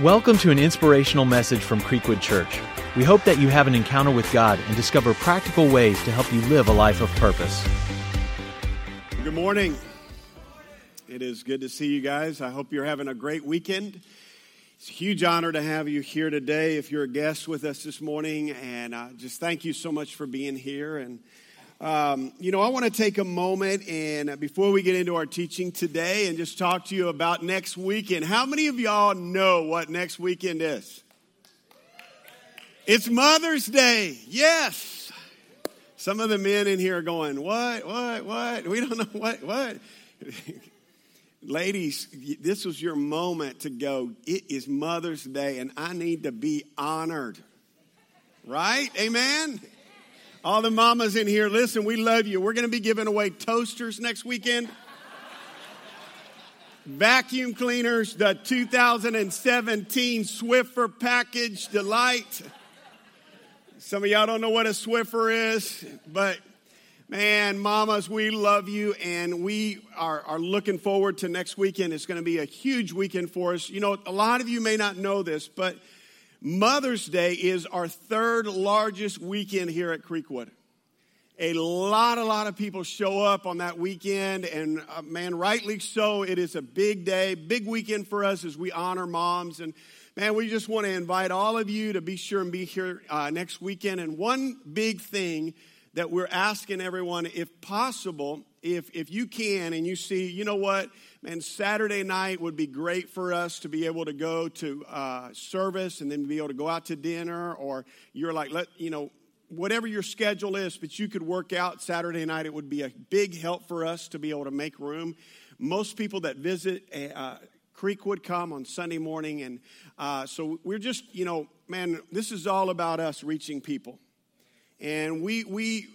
Welcome to an inspirational message from Creekwood Church. We hope that you have an encounter with God and discover practical ways to help you live a life of purpose. Good morning. It is good to see you guys. I hope you're having a great weekend. It's a huge honor to have you here today. If you're a guest with us this morning, and uh, just thank you so much for being here. And um, you know, I want to take a moment and uh, before we get into our teaching today and just talk to you about next weekend. How many of y'all know what next weekend is? It's Mother's Day. Yes. Some of the men in here are going, What, what, what? We don't know what, what. Ladies, this was your moment to go, It is Mother's Day and I need to be honored. Right? Amen? All the mamas in here, listen, we love you. We're going to be giving away toasters next weekend, vacuum cleaners, the 2017 Swiffer Package Delight. Some of y'all don't know what a Swiffer is, but man, mamas, we love you and we are, are looking forward to next weekend. It's going to be a huge weekend for us. You know, a lot of you may not know this, but Mother's Day is our third largest weekend here at Creekwood. A lot, a lot of people show up on that weekend, and uh, man, rightly so. It is a big day, big weekend for us as we honor moms. And man, we just want to invite all of you to be sure and be here uh, next weekend. And one big thing that we're asking everyone, if possible, if, if you can and you see, you know what, man, Saturday night would be great for us to be able to go to uh, service and then be able to go out to dinner, or you're like, let, you know, whatever your schedule is, but you could work out Saturday night, it would be a big help for us to be able to make room. Most people that visit uh, Creekwood come on Sunday morning, and uh, so we're just, you know, man, this is all about us reaching people. And we, we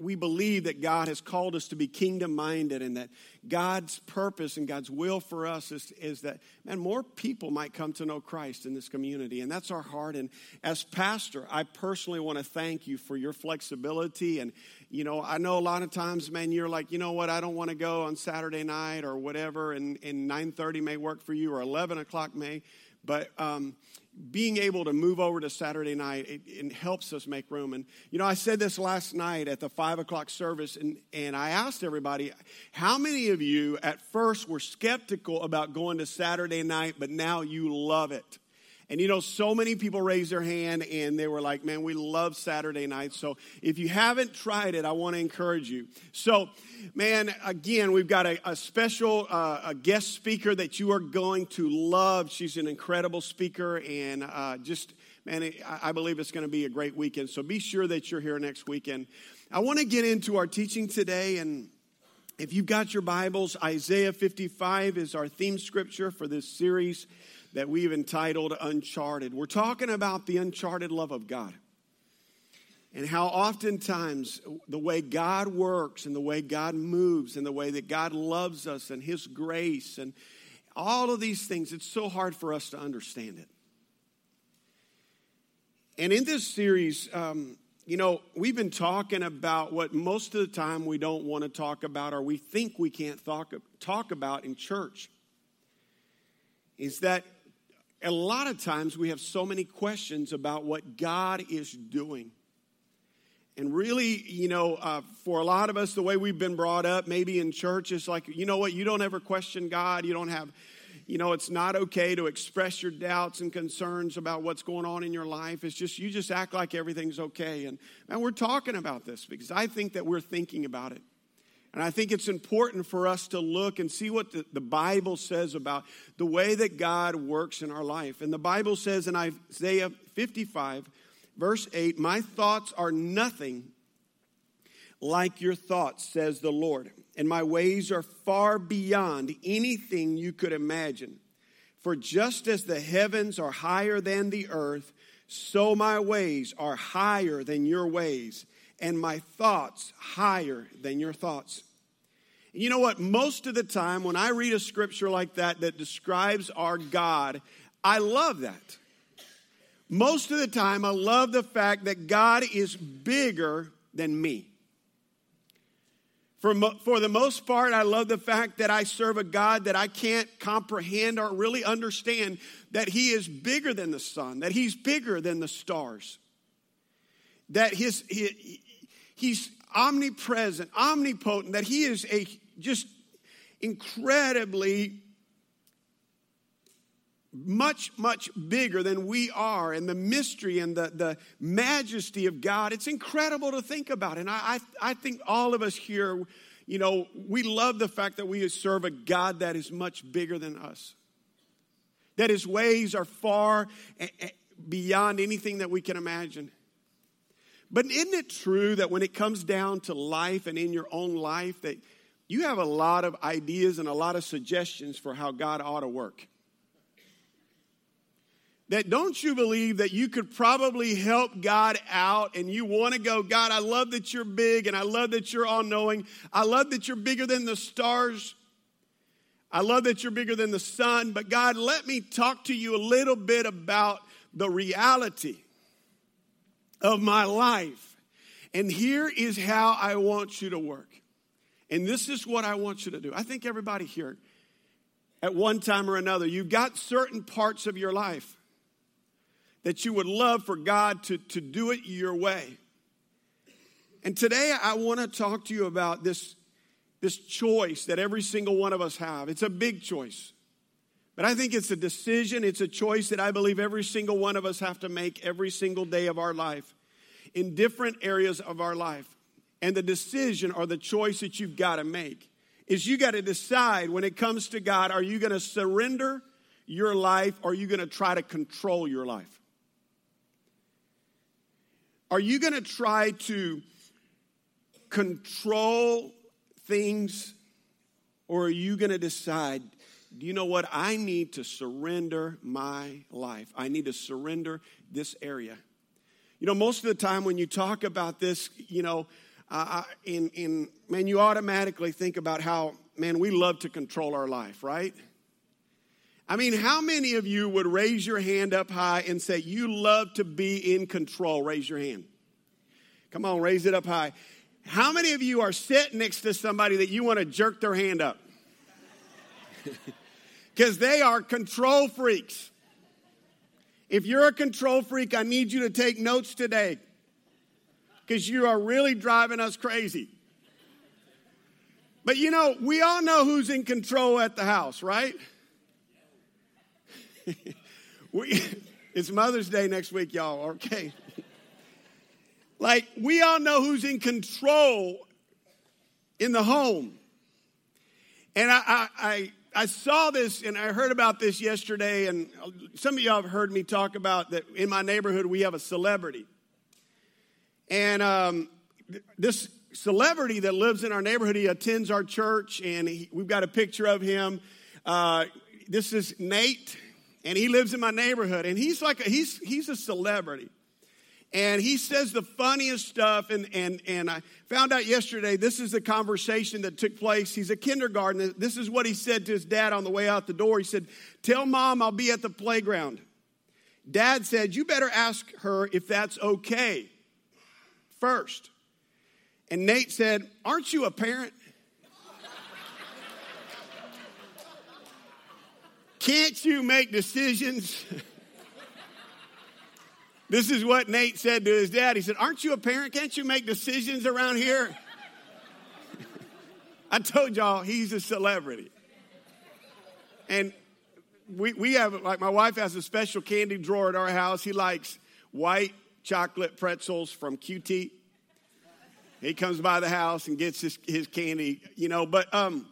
we believe that God has called us to be kingdom minded and that God's purpose and God's will for us is, is that, man, more people might come to know Christ in this community. And that's our heart. And as pastor, I personally want to thank you for your flexibility. And, you know, I know a lot of times, man, you're like, you know what, I don't want to go on Saturday night or whatever, and, and 9.30 may work for you or 11 o'clock may. But, um, being able to move over to Saturday night, it, it, helps us make room. And, you know, I said this last night at the five o'clock service, and, and I asked everybody, how many of you at first were skeptical about going to Saturday night, but now you love it? And you know, so many people raised their hand and they were like, man, we love Saturday night. So if you haven't tried it, I want to encourage you. So, man, again, we've got a, a special uh, a guest speaker that you are going to love. She's an incredible speaker and uh, just, man, I believe it's going to be a great weekend. So be sure that you're here next weekend. I want to get into our teaching today and if you've got your Bibles, Isaiah 55 is our theme scripture for this series that we've entitled Uncharted. We're talking about the uncharted love of God and how oftentimes the way God works and the way God moves and the way that God loves us and His grace and all of these things, it's so hard for us to understand it. And in this series, um, you know, we've been talking about what most of the time we don't want to talk about or we think we can't talk, talk about in church. Is that a lot of times we have so many questions about what God is doing. And really, you know, uh, for a lot of us, the way we've been brought up, maybe in church, is like, you know what, you don't ever question God. You don't have, you know, it's not okay to express your doubts and concerns about what's going on in your life. It's just, you just act like everything's okay. And, and we're talking about this because I think that we're thinking about it. And I think it's important for us to look and see what the, the, Bible says about the way that God works in our life. And the Bible says in Isaiah 55, verse 8, My thoughts are nothing like your thoughts, says the Lord, and my ways are far beyond anything you could imagine. For just as the heavens are higher than the earth, so my ways are higher than your ways and my thoughts higher than your thoughts. You know what? Most of the time, when I read a scripture like that that describes our God, I love that. Most of the time, I love the fact that God is bigger than me. For, mo- for the most part, I love the fact that I serve a God that I can't comprehend or really understand that He is bigger than the sun, that He's bigger than the stars, that his, he, He's omnipresent, omnipotent, that He is a just incredibly much, much bigger than we are, and the mystery and the, the majesty of God. It's incredible to think about. And I, I, I think all of us here, you know, we love the fact that we serve a God that is much bigger than us, that his ways are far eh, eh, beyond anything that we can imagine. But isn't it true that when it comes down to life and in your own life, that you have a lot of ideas and a lot of suggestions for how God ought to work? that don't you believe that you could probably help God out and you want to go, God, I love that you're big and I love that you're all knowing. I love that you're bigger than the stars. I love that you're bigger than the sun. But God, let me talk to you a little bit about the reality of my life. And here is how I want you to work. And this is what I want you to do. I think everybody here, at one time or another, you've got certain parts of your life that you would love for God to, to do it your way. And today I want to talk to you about this, this choice that every single one of us have. It's a big choice. But I think it's a decision, it's a choice that I believe every single one of us have to make every single day of our life in different areas of our life. And the decision or the choice that you've got to make is you got to decide when it comes to God, are you going to surrender your life or are you going to try to control your life? Are you going to try to control things or are you going to decide, you know what? I need to surrender my life. I need to surrender this area. You know, most of the time when you talk about this, you know, uh, in, in, man, you automatically think about how, man, we love to control our life, right? I mean, how many of you would raise your hand up high and say, You love to be in control? Raise your hand. Come on, raise it up high. How many of you are sitting next to somebody that you want to jerk their hand up? Because they are control freaks. If you're a control freak, I need you to take notes today because you are really driving us crazy. But you know, we all know who's in control at the house, right? we, it's Mother's Day next week, y'all, okay? like, we all know who's in control in the home. And I, I, I, I saw this and I heard about this yesterday, and some of y'all have heard me talk about that in my neighborhood we have a celebrity. And um, this celebrity that lives in our neighborhood, he attends our church, and he, we've got a picture of him. Uh, this is Nate and he lives in my neighborhood and he's like a, he's he's a celebrity and he says the funniest stuff and and and i found out yesterday this is the conversation that took place. He's a kindergarten this is what he said to his dad on the way out the door. He said tell mom i'll be at the playground. Dad said you better ask her if that's okay first. And nate said aren't you a parent? Can't you make decisions? this is what Nate said to his dad. He said, Aren't you a parent? Can't you make decisions around here? I told y'all he's a celebrity. And we, we have, like, my wife has a special candy drawer at our house. He likes white chocolate pretzels from QT. He comes by the house and gets his, his candy, you know, but, um,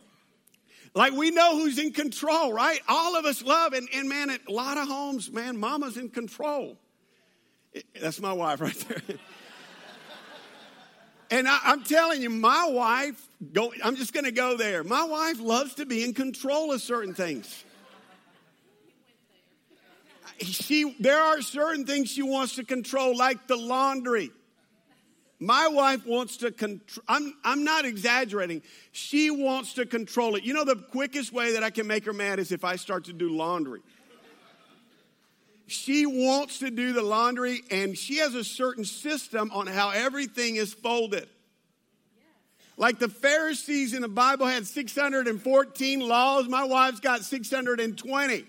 like we know who's in control, right? All of us love, and, and man, at a lot of homes, man, mama's in control. That's my wife right there. and I, I'm telling you, my wife, go, I'm just going to go there. My wife loves to be in control of certain things. She, there are certain things she wants to control, like the laundry. My wife wants to control, I'm, I'm not exaggerating. She wants to control it. You know, the quickest way that I can make her mad is if I start to do laundry. She wants to do the laundry, and she has a certain system on how everything is folded. Like the Pharisees in the Bible had 614 laws, my wife's got 620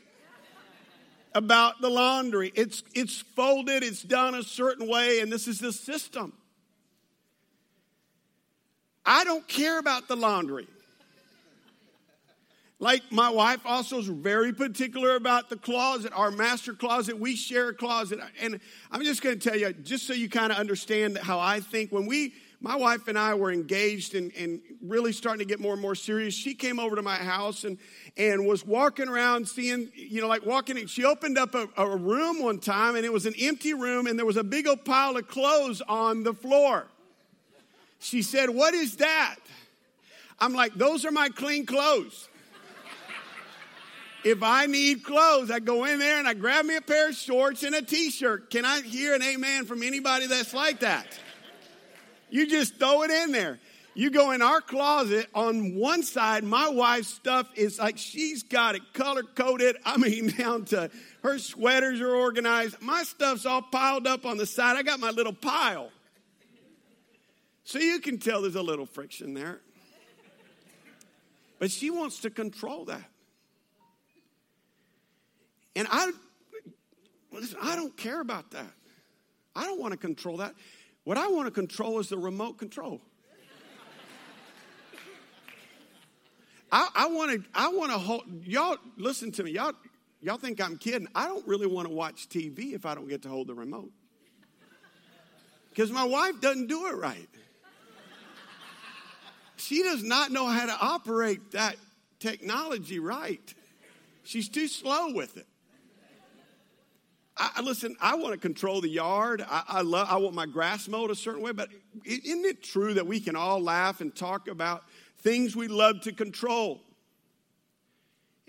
about the laundry. It's, it's folded, it's done a certain way, and this is the system. I don't care about the laundry. Like my wife also is very particular about the closet, our master closet. We share a closet. And I'm just going to tell you, just so you kind of understand how I think, when we, my wife and I were engaged and, and really starting to get more and more serious, she came over to my house and, and was walking around seeing, you know, like walking. In. She opened up a, a room one time and it was an empty room and there was a big old pile of clothes on the floor. She said, What is that? I'm like, Those are my clean clothes. If I need clothes, I go in there and I grab me a pair of shorts and a t shirt. Can I hear an amen from anybody that's like that? You just throw it in there. You go in our closet, on one side, my wife's stuff is like she's got it color coded. I mean, down to her sweaters are organized. My stuff's all piled up on the side. I got my little pile. So you can tell there's a little friction there. But she wants to control that. And I, listen, I don't care about that. I don't want to control that. What I want to control is the remote control. I, want to, I want to hold, y'all, listen to me. Y'all, y'all think I'm kidding. I don't really want to watch TV if I don't get to hold the remote. Because my wife doesn't do it right. She does not know how to operate that technology right. She's too slow with it. I, listen, I want to control the yard. I, I, love, I want my grass mowed a certain way, but isn't it true that we can all laugh and talk about things we love to control?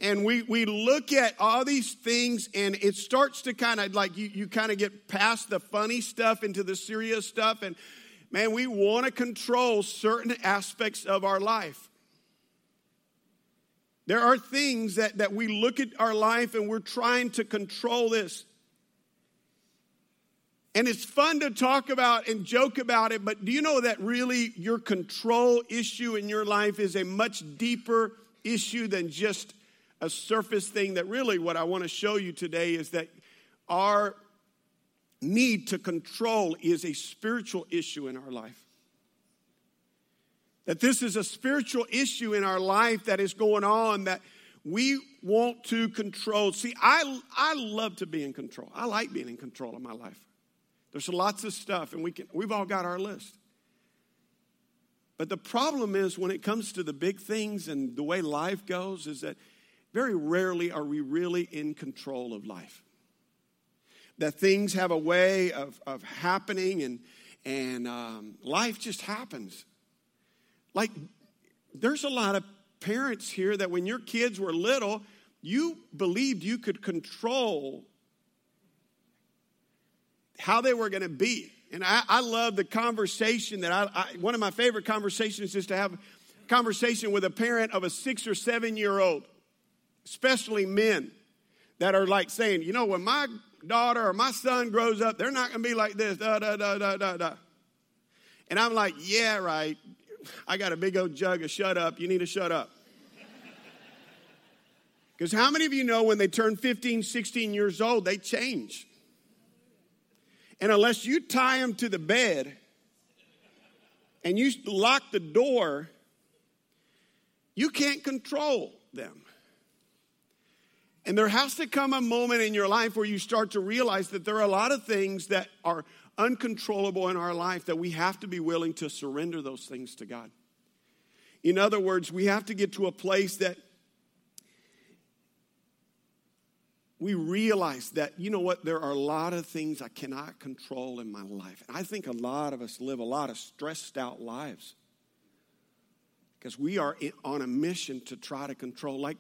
And we, we look at all these things, and it starts to kind of like you, you kind of get past the funny stuff into the serious stuff. And man, we want to control certain aspects of our life. There are things that, that we look at our life and we're trying to control this. And it's fun to talk about and joke about it, but do you know that really your control issue in your life is a much deeper issue than just a surface thing? That really, what I want to show you today is that our need to control is a spiritual issue in our life. That this is a spiritual issue in our life that is going on that we want to control. See, I, I love to be in control. I like being in control of my life. There's lots of stuff, and we can, we've all got our list. But the problem is when it comes to the big things and the way life goes, is that very rarely are we really in control of life. That things have a way of, of happening and, and um, life just happens. Like, there's a lot of parents here that when your kids were little, you believed you could control how they were going to be. And I, I, love the conversation that I, I, one of my favorite conversations is to have a conversation with a parent of a six or seven year old, especially men that are like saying, you know, when my daughter or my son grows up, they're not going to be like this, da, da, da, da, da, da. And I'm like, yeah, right. I got a big old jug of shut up. You need to shut up. Because how many of you know when they turn 15, 16 years old, they change? And unless you tie them to the bed and you lock the door, you can't control them. And there has to come a moment in your life where you start to realize that there are a lot of things that are uncontrollable in our life that we have to be willing to surrender those things to God. In other words, we have to get to a place that we realize that, you know what, there are a lot of things I cannot control in my life. And I think a lot of us live a lot of stressed out lives because we are on a mission to try to control. Like,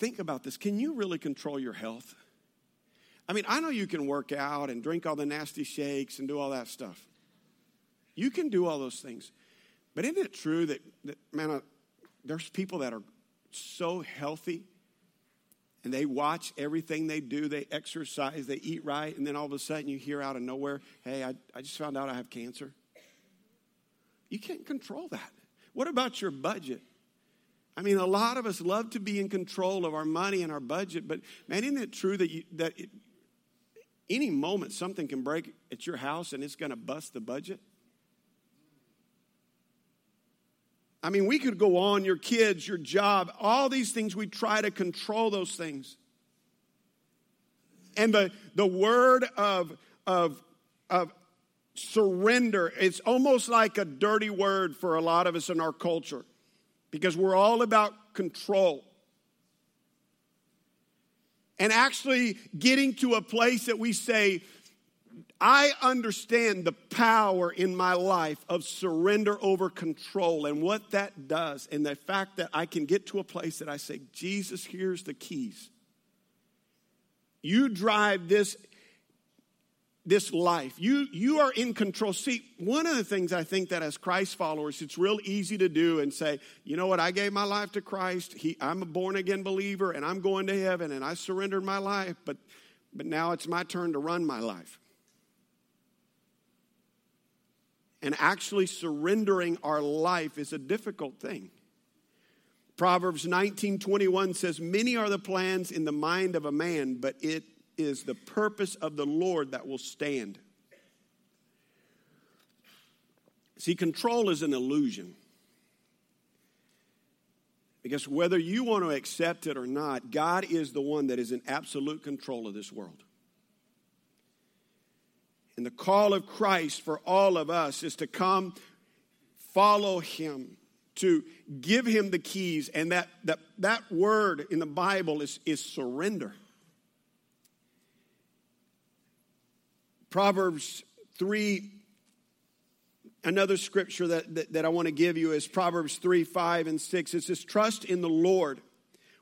think about this can you really control your health? I mean, I know you can work out and drink all the nasty shakes and do all that stuff. You can do all those things. But isn't it true that, that man, uh, there's people that are so healthy and they watch everything they do. They exercise, they eat right, and then all of a sudden you hear out of nowhere, hey, I, I just found out I have cancer. You can't control that. What about your budget? I mean, a lot of us love to be in control of our money and our budget, but man, isn't it true that, you, that it, any moment something can break at your house and it's going to bust the budget? I mean, we could go on your kids, your job, all these things. We try to control those things. And the, the word of, of, of surrender, it's almost like a dirty word for a lot of us in our culture because we're all about control. And actually getting to a place that we say, I understand the power in my life of surrender over control and what that does, and the fact that I can get to a place that I say, Jesus, here's the keys. You drive this this life. You, you are in control. See, one of the things I think that as Christ followers, it's real easy to do and say, you know what, I gave my life to Christ. He, I'm a born again believer and I'm going to heaven and I surrendered my life, but, but now it's my turn to run my life. And actually surrendering our life is a difficult thing. Proverbs 19:21 says, "Many are the plans in the mind of a man, but it is the purpose of the Lord that will stand. See, control is an illusion. Because whether you want to accept it or not, God is the one that is in absolute control of this world. And the call of Christ for all of us is to come follow him, to give him the keys. And that, that, that word in the Bible is, is surrender. Proverbs 3, another scripture that, that, that I want to give you is Proverbs 3, 5, and 6. It says, Trust in the Lord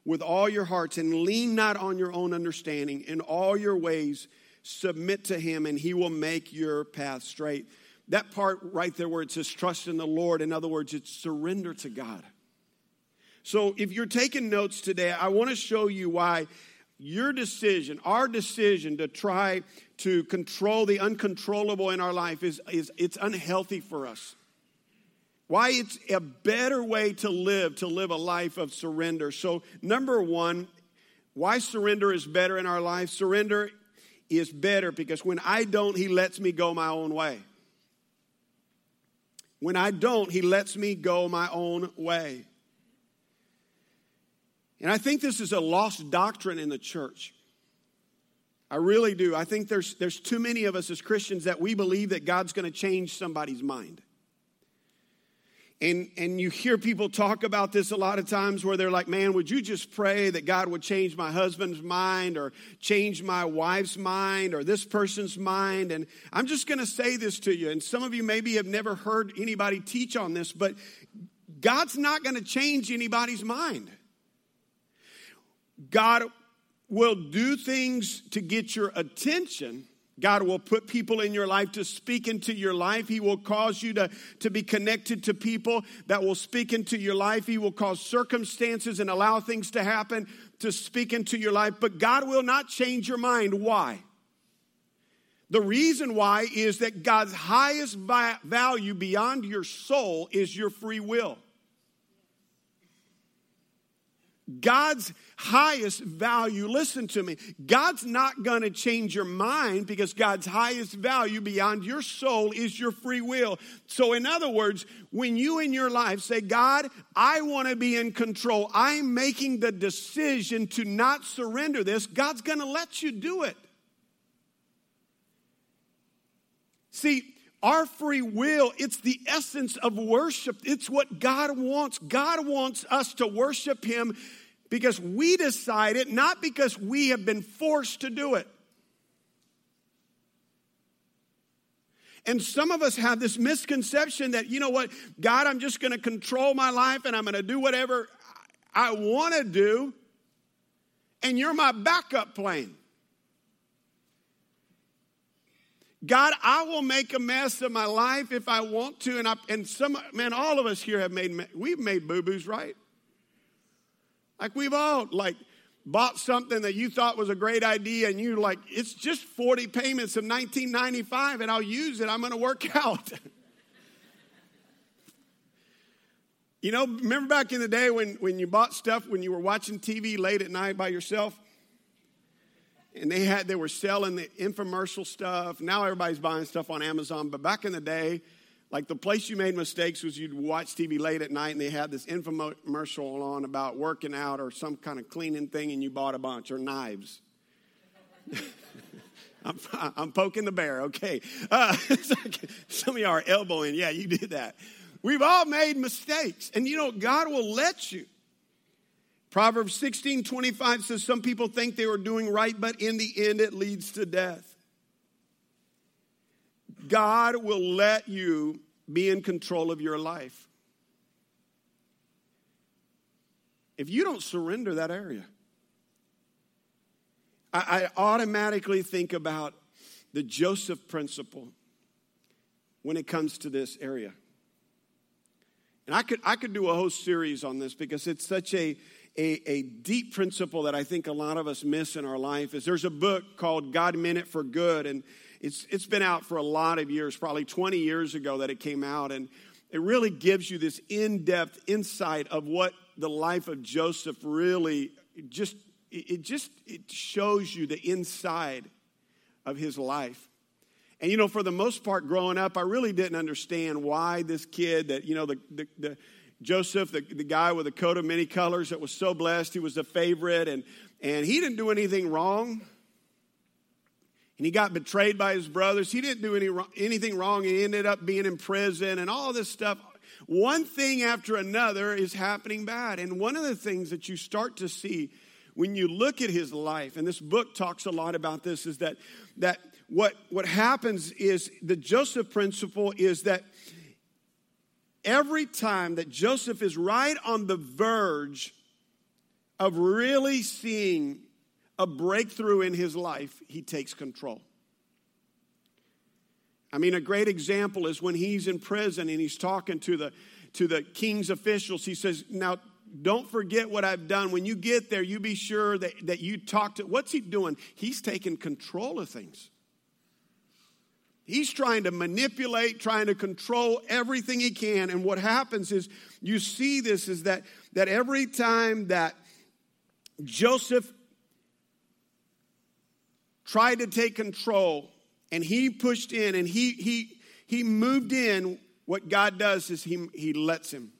with all your hearts and lean not on your own understanding. In all your ways, submit to him, and he will make your path straight. That part right there where it says trust in the Lord, in other words, it's surrender to God. So if you're taking notes today, I want to show you why your decision, our decision to try to control the uncontrollable in our life is, is it's unhealthy for us. Why it's a better way to live, to live a life of surrender. So, number one, why surrender is better in our life? Surrender is better because when I don't, He lets me go my own way. When I don't, He lets me go my own way. And I think this is a lost doctrine in the church. I really do. I think there's, there's too many of us as Christians that we believe that God's going to change somebody's mind. And, and you hear people talk about this a lot of times where they're like, man, would you just pray that God would change my husband's mind or change my wife's mind or this person's mind? And I'm just going to say this to you. And some of you maybe have never heard anybody teach on this, but God's not going to change anybody's mind. God will do things to get your attention. God will put people in your life to speak into your life. He will cause you to, to be connected to people that will speak into your life. He will cause circumstances and allow things to happen to speak into your life. But God will not change your mind. Why? The reason why is that God's highest value beyond your soul is your free will. God's highest value, listen to me, God's not going to change your mind because God's highest value beyond your soul is your free will. So, in other words, when you in your life say, God, I want to be in control, I'm making the decision to not surrender this, God's going to let you do it. See, our free will, it's the essence of worship. It's what God wants. God wants us to worship Him because we decide it, not because we have been forced to do it. And some of us have this misconception that, you know what, God, I'm just going to control my life and I'm going to do whatever I want to do, and you're my backup plan. God, I will make a mess of my life if I want to. And, I, and some, man, all of us here have made, we've made boo boos, right? Like we've all, like, bought something that you thought was a great idea and you like, it's just 40 payments of 1995 and I'll use it. I'm going to work out. You know, remember back in the day when, when you bought stuff when you were watching TV late at night by yourself? And they had they were selling the infomercial stuff. Now everybody's buying stuff on Amazon, but back in the day, like the place you made mistakes was you'd watch TV late at night and they had this infomercial on about working out or some kind of cleaning thing and you bought a bunch or knives. I'm, I'm, poking the bear, okay. Uh, some of y'all are elbowing. Yeah, you did that. We've all made mistakes. And you know, God will let you. Proverbs 16 25 says, Some people think they were doing right, but in the end it leads to death. God will let you be in control of your life. If you don't surrender that area, I, I automatically think about the Joseph principle when it comes to this area. And I could, I could do a whole series on this because it's such a, a, a, deep principle that I think a lot of us miss in our life. Is there's a book called God Meant It for Good, and it's, it's been out for a lot of years, probably 20 years ago that it came out. And it really gives you this in depth insight of what the life of Joseph really just, it just it shows you the inside of his life. And you know, for the most part, growing up, I really didn't understand why this kid that, you know, the, the, the Joseph, the, the guy with a coat of many colors that was so blessed, he was a favorite, and, and he didn't do anything wrong and he got betrayed by his brothers. He didn't do any, anything wrong. He ended up being in prison and all this stuff. One thing after another is happening bad. And one of the things that you start to see when you look at his life, and this book talks a lot about this, is that, that what, what happens is the Joseph principle is that every time that Joseph is right on the verge of really seeing a breakthrough in his life, he takes control. I mean, a great example is when he's in prison and he's talking to the, to the king's officials. He says, Now, don't forget what I've done. When you get there, you be sure that, that you talk to. What's he doing? He's taking control of things. He's trying to manipulate, trying to control everything he can. And what happens is you see this is that, that every time that Joseph tried to take control and he pushed in and he he he moved in what god does is he he lets him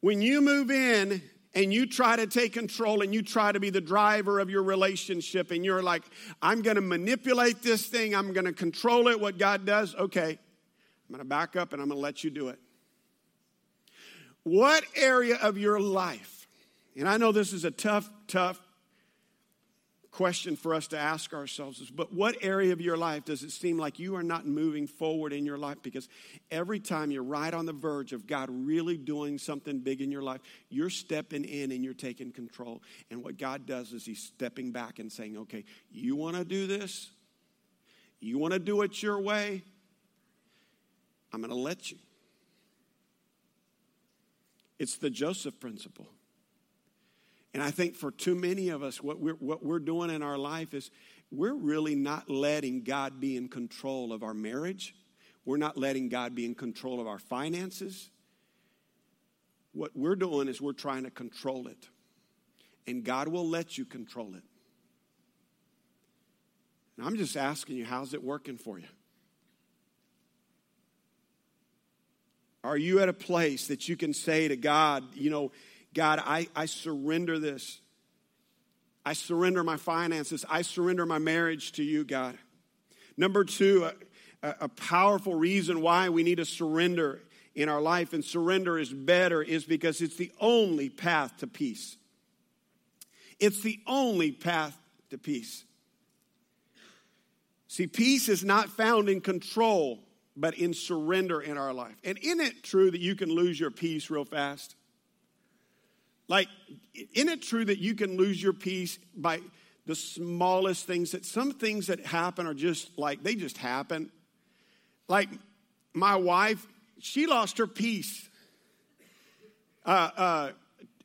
when you move in and you try to take control and you try to be the driver of your relationship and you're like i'm going to manipulate this thing i'm going to control it what god does okay i'm going to back up and i'm going to let you do it. What area of your life and i know this is a tough tough question for us to ask ourselves is but what area of your life does it seem like you are not moving forward in your life? Because every time you're right on the verge of god really doing something big in your life you're stepping in and you're taking control. And what god does is he's stepping back and saying okay you want to do this? You want to do it your way? I'm going to let you. It's the joseph principle and I think for too many of us, what we're, what we're doing in our life is we're really not letting God be in control of our marriage. We're not letting God be in control of our finances. What we're doing is we're trying to control it. And God will let you control it. And I'm just asking you, how's it working for you? Are you at a place that you can say to God, you know, God, I, I surrender this. I surrender my finances. I surrender my marriage to you, God. Number two, a, a, powerful reason why we need to surrender in our life, and surrender is better, is because it's the only path to peace. It's the only path to peace. See, peace is not found in control, but in surrender in our life. And isn't it true that you can lose your peace real fast? Like, isn't it true that you can lose your peace by the smallest things? That some things that happen are just like, they just happen. Like, my wife, she lost her peace uh, uh,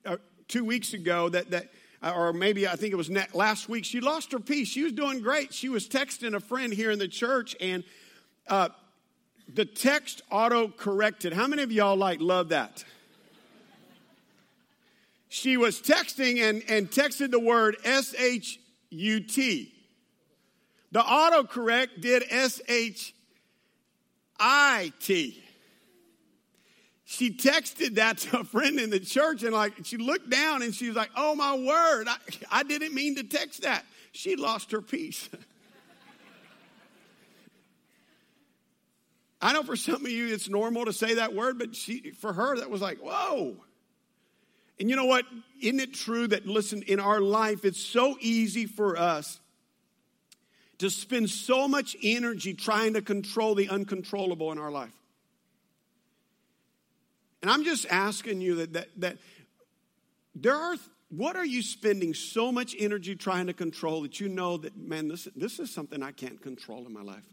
uh, two weeks ago that, that or maybe I think it was last week. She lost her peace. She was doing great. She was texting a friend here in the church, and uh, the text auto corrected. How many of y'all like love that? She was texting and, and texted the word S H U T. The autocorrect did S H I T. She texted that to a friend in the church and like she looked down and she was like, "Oh my word, I, I didn't mean to text that." She lost her peace. I know for some of you it's normal to say that word, but she, for her, that was like, whoa. And you know what? Isn't it true that, listen, in our life, it's so easy for us to spend so much energy trying to control the uncontrollable in our life? And I'm just asking you that, that, that there are, what are you spending so much energy trying to control that you know that, man, this, this is something I can't control in my life?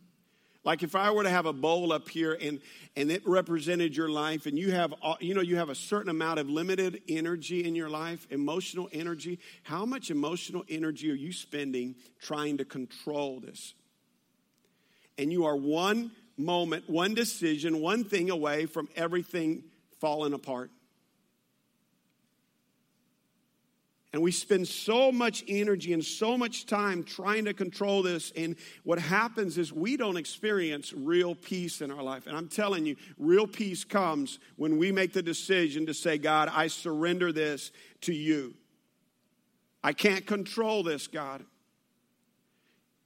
Like if I were to have a bowl up here and, and it represented your life and you have, you know, you have a certain amount of limited energy in your life, emotional energy, how much emotional energy are you spending trying to control this? And you are one moment, one decision, one thing away from everything falling apart. And we spend so much energy and so much time trying to control this. And what happens is we don't experience real peace in our life. And I'm telling you, real peace comes when we make the decision to say, God, I surrender this to you. I can't control this, God.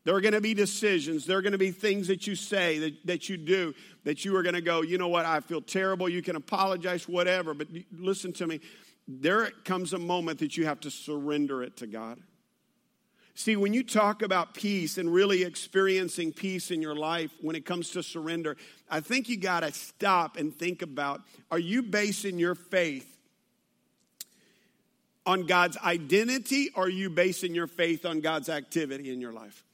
There are going to be decisions. There are going to be things that you say, that, that you do, that you are going to go, you know what, I feel terrible. You can apologize, whatever. But listen to me there comes a moment that you have to surrender it to God. See, when you talk about peace and really experiencing peace in your life when it comes to surrender, I think you got to stop and think about are you basing your faith on God's identity or are you basing your faith on God's activity in your life?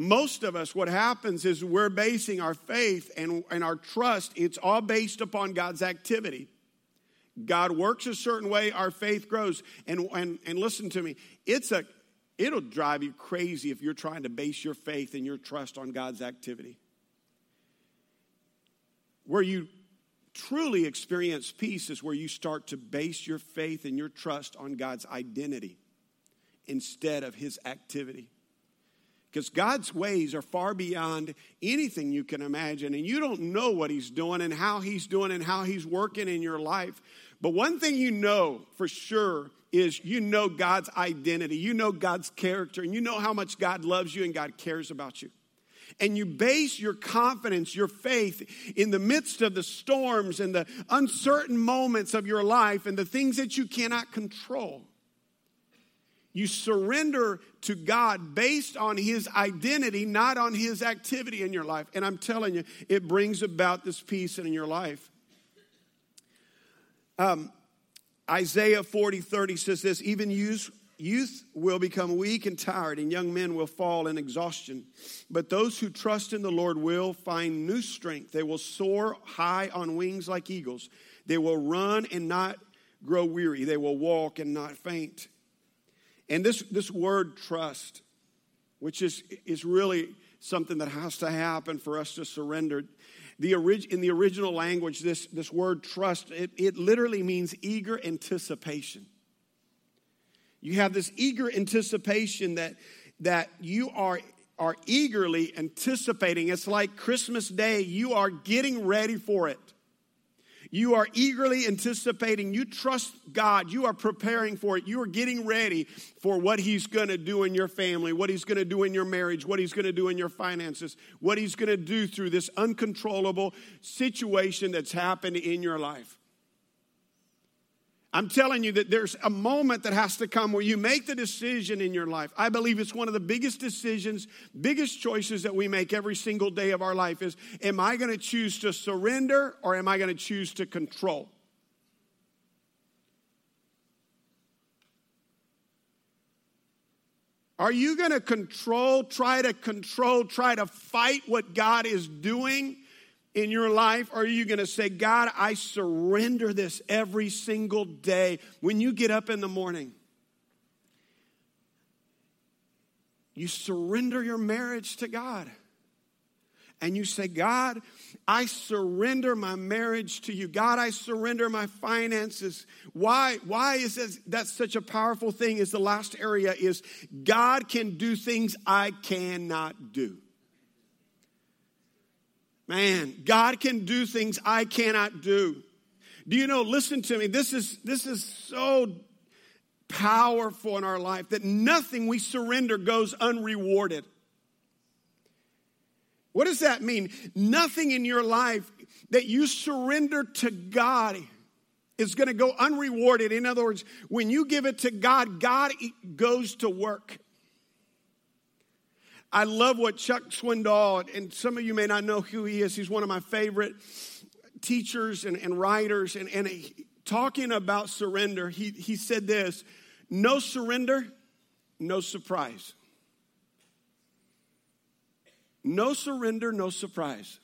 Most of us, what happens is we're basing our faith and, and our trust, it's all based upon God's activity. God works a certain way, our faith grows. And, and, and listen to me, it's a, it'll drive you crazy if you're trying to base your faith and your trust on God's activity. Where you truly experience peace is where you start to base your faith and your trust on God's identity instead of his activity. Because God's ways are far beyond anything you can imagine. And you don't know what He's doing and how He's doing and how He's working in your life. But one thing you know for sure is you know God's identity, you know God's character, and you know how much God loves you and God cares about you. And you base your confidence, your faith in the midst of the storms and the uncertain moments of your life and the things that you cannot control. You surrender to God based on His identity, not on His activity in your life. And I'm telling you, it brings about this peace in your life. Um, Isaiah 40 30 says this even youth, youth will become weak and tired, and young men will fall in exhaustion. But those who trust in the Lord will find new strength. They will soar high on wings like eagles. They will run and not grow weary. They will walk and not faint. And this, this word trust, which is, is really something that has to happen for us to surrender. The orig- in the original language, this, this word trust, it, it literally means eager anticipation. You have this eager anticipation that, that you are, are eagerly anticipating. It's like Christmas Day, you are getting ready for it. You are eagerly anticipating. You trust God. You are preparing for it. You are getting ready for what He's going to do in your family, what He's going to do in your marriage, what He's going to do in your finances, what He's going to do through this uncontrollable situation that's happened in your life. I'm telling you that there's a moment that has to come where you make the decision in your life. I believe it's one of the biggest decisions, biggest choices that we make every single day of our life is am I going to choose to surrender or am I going to choose to control? Are you going to control, try to control, try to fight what God is doing? In your life? Or are you going to say, God, I surrender this every single day when you get up in the morning? You surrender your marriage to God. and you say, God, I surrender my marriage to you. God, I surrender my finances. Why, why is this, that such a powerful thing? Is the last area is God can do things I cannot do. Man, God can do things I cannot do. Do you know, listen to me, this is, this is so powerful in our life that nothing we surrender goes unrewarded. What does that mean? Nothing in your life that you surrender to God is going to go unrewarded. In other words, when you give it to God, God goes to work. I love what Chuck Swindoll, and some of you may not know who he is. He's one of my favorite teachers and, and writers. And, and he, talking about surrender, he, he said this no surrender, no surprise. No surrender, no surprise.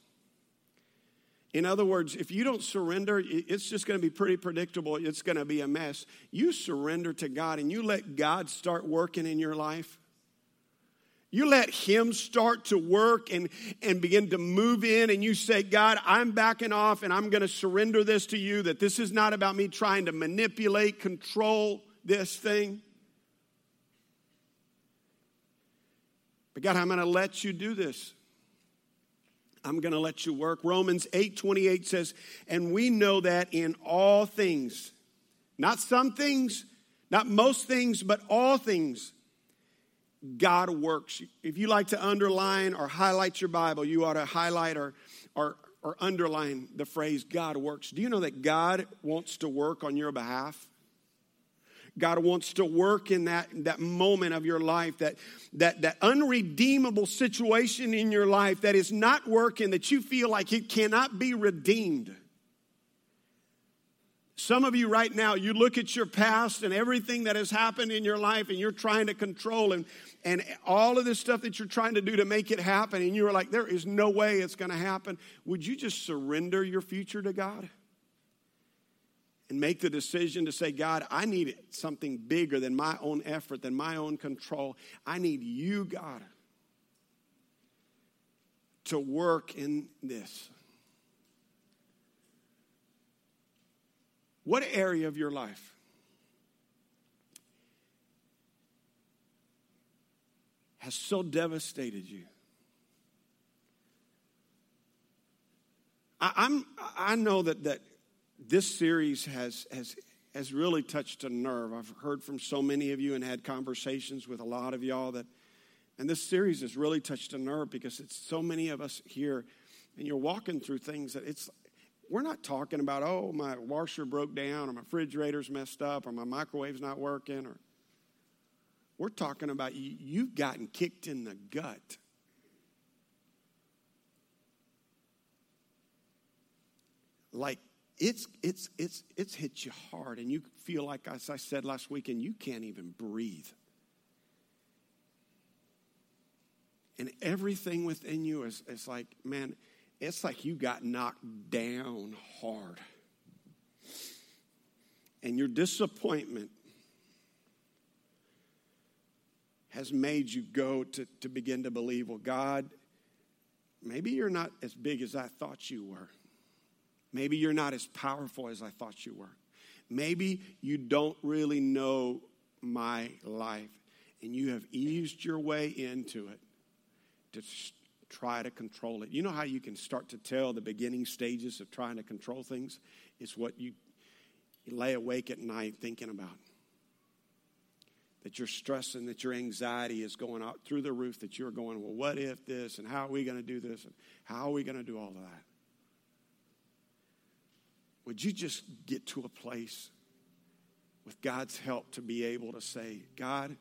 In other words, if you don't surrender, it's just going to be pretty predictable. It's going to be a mess. You surrender to God and you let God start working in your life. You let Him start to work and, and begin to move in, and you say, God, I'm backing off and I'm going to surrender this to you, that this is not about me trying to manipulate, control this thing. But God, I'm going to let you do this. I'm going to let you work. Romans 8 28 says, And we know that in all things, not some things, not most things, but all things, God works. If you like to underline or highlight your Bible, you ought to highlight or, or, or underline the phrase God works. Do you know that God wants to work on your behalf? God wants to work in that, that moment of your life, that, that, that unredeemable situation in your life that is not working, that you feel like it cannot be redeemed. Some of you right now, you look at your past and everything that has happened in your life and you're trying to control and, and all of this stuff that you're trying to do to make it happen, and you're like, there is no way it's going to happen. Would you just surrender your future to God? And make the decision to say, God, I need something bigger than my own effort, than my own control. I need you, God, to work in this. What area of your life has so devastated you? I, I'm, I know that, that this series has, has, has really touched a nerve. I've heard from so many of you and had conversations with a lot of y'all that, and this series has really touched a nerve because it's so many of us here, and you're walking through things that it's, we're not talking about, oh, my washer broke down or my refrigerator's messed up or my microwave's not working or we're talking about you, you've gotten kicked in the gut. Like it's it's it's it's hit you hard and you feel like as I said last weekend, you can't even breathe. And everything within you is, is like, man, it's like you got knocked down hard. And your disappointment has made you go to, to begin to believe, well, God, maybe you're not as big as I thought you were. Maybe you're not as powerful as I thought you were. Maybe you don't really know my life and you have eased your way into it to try to control it. You know how you can start to tell the beginning stages of trying to control things? It's what you, you lay awake at night thinking about. That you're stressing, that your anxiety is going out through the roof, that you're going, well, what if this, and how are we going to do this, and how are we going to do all of that? Would you just get to a place with God's help to be able to say, God,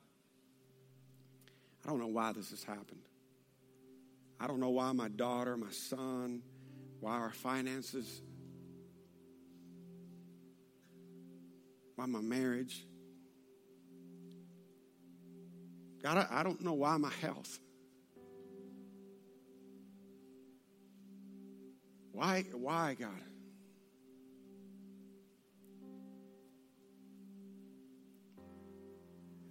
I don't know why this has happened. I don't know why my daughter, my son, why our finances, why my marriage. God, I, don't know why my health. Why, why, God?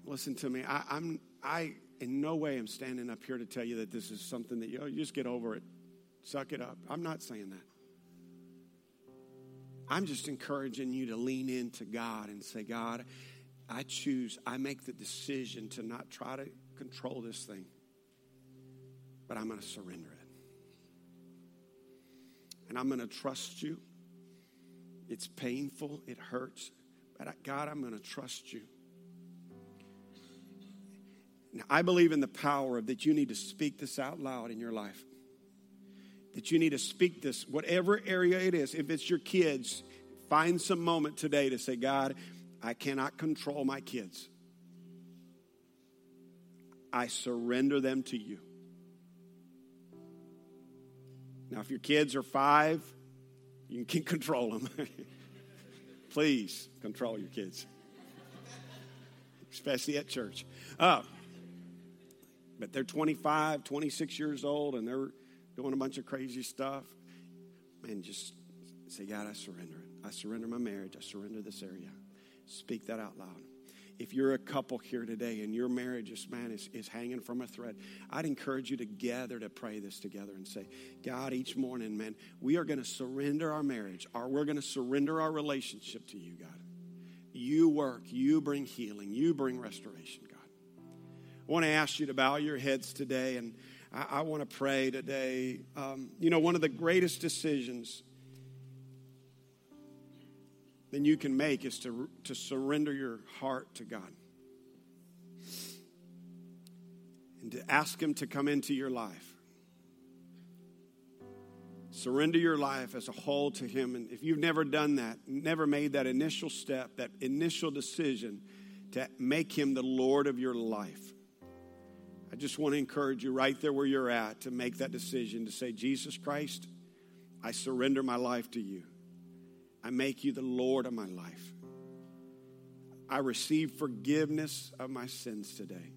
Listen to me. I, I'm I in no way am standing up here to tell you that this is something that you, you just get over it. Suck it up. I'm not saying that. I'm just encouraging you to lean into God and say, God, I choose, I make the decision to not try to control this thing, but I'm going to surrender it. And I'm going to trust you. It's painful, it hurts, but God, I'm going to trust you. I believe in the power of that you need to speak this out loud in your life. That you need to speak this, whatever area it is. If it's your kids, find some moment today to say, God, I cannot control my kids. I surrender them to you. Now, if your kids are five, you can control them. Please control your kids, especially at church. Uh, but they're 25, 26 years old, and they're doing a bunch of crazy stuff. And just say, God, I surrender it. I surrender my marriage. I surrender this area. Speak that out loud. If you're a couple here today and your marriage, this man, is, is hanging from a thread, I'd encourage you to gather to pray this together and say, God, each morning, man, we are going to surrender our marriage, or we're going to surrender our relationship to you, God. You work, you bring healing, you bring restoration. I want to ask you to bow your heads today, and I, I want to pray today. Um, you know, one of the greatest decisions that you can make is to, to surrender your heart to God and to ask Him to come into your life. Surrender your life as a whole to Him. And if you've never done that, never made that initial step, that initial decision to make Him the Lord of your life, I just want to encourage you right there where you're at to make that decision to say, Jesus Christ, I surrender my life to you. I make you the Lord of my life. I receive forgiveness of my sins today.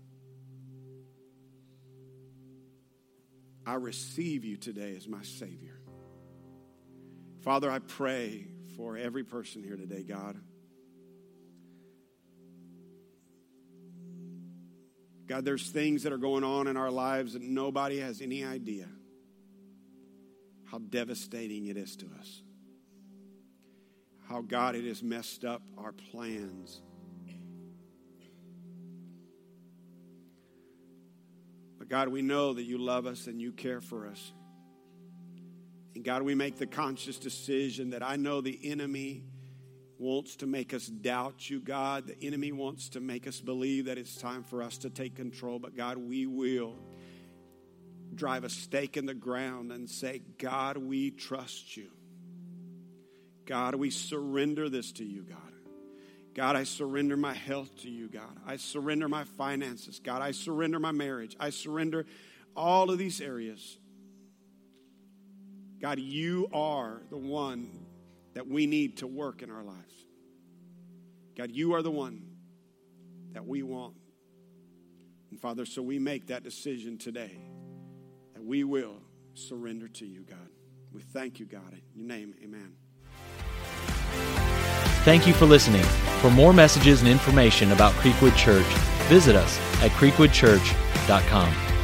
I receive you today as my Savior. Father, I pray for every person here today, God. God, there's things that are going on in our lives that nobody has any idea how devastating it is to us how God it has messed up our plans. But God, we know that you love us and you care for us. And God, we make the conscious decision that I know the enemy wants to make us doubt you, God. The enemy wants to make us believe that it's time for us to take control. But God, we will drive a stake in the ground and say, God, we trust you. God, we surrender this to you, God. God, I surrender my health to you, God. I surrender my finances. God, I surrender my marriage. I surrender all of these areas. God, you are the one that we need to work in our lives. God, you are the one that we want. And Father, so we make that decision today that we will surrender to you, God. We thank you, God. In your name, amen. Thank you for listening. For more messages and information about Creekwood Church, visit us at creekwoodchurch.com.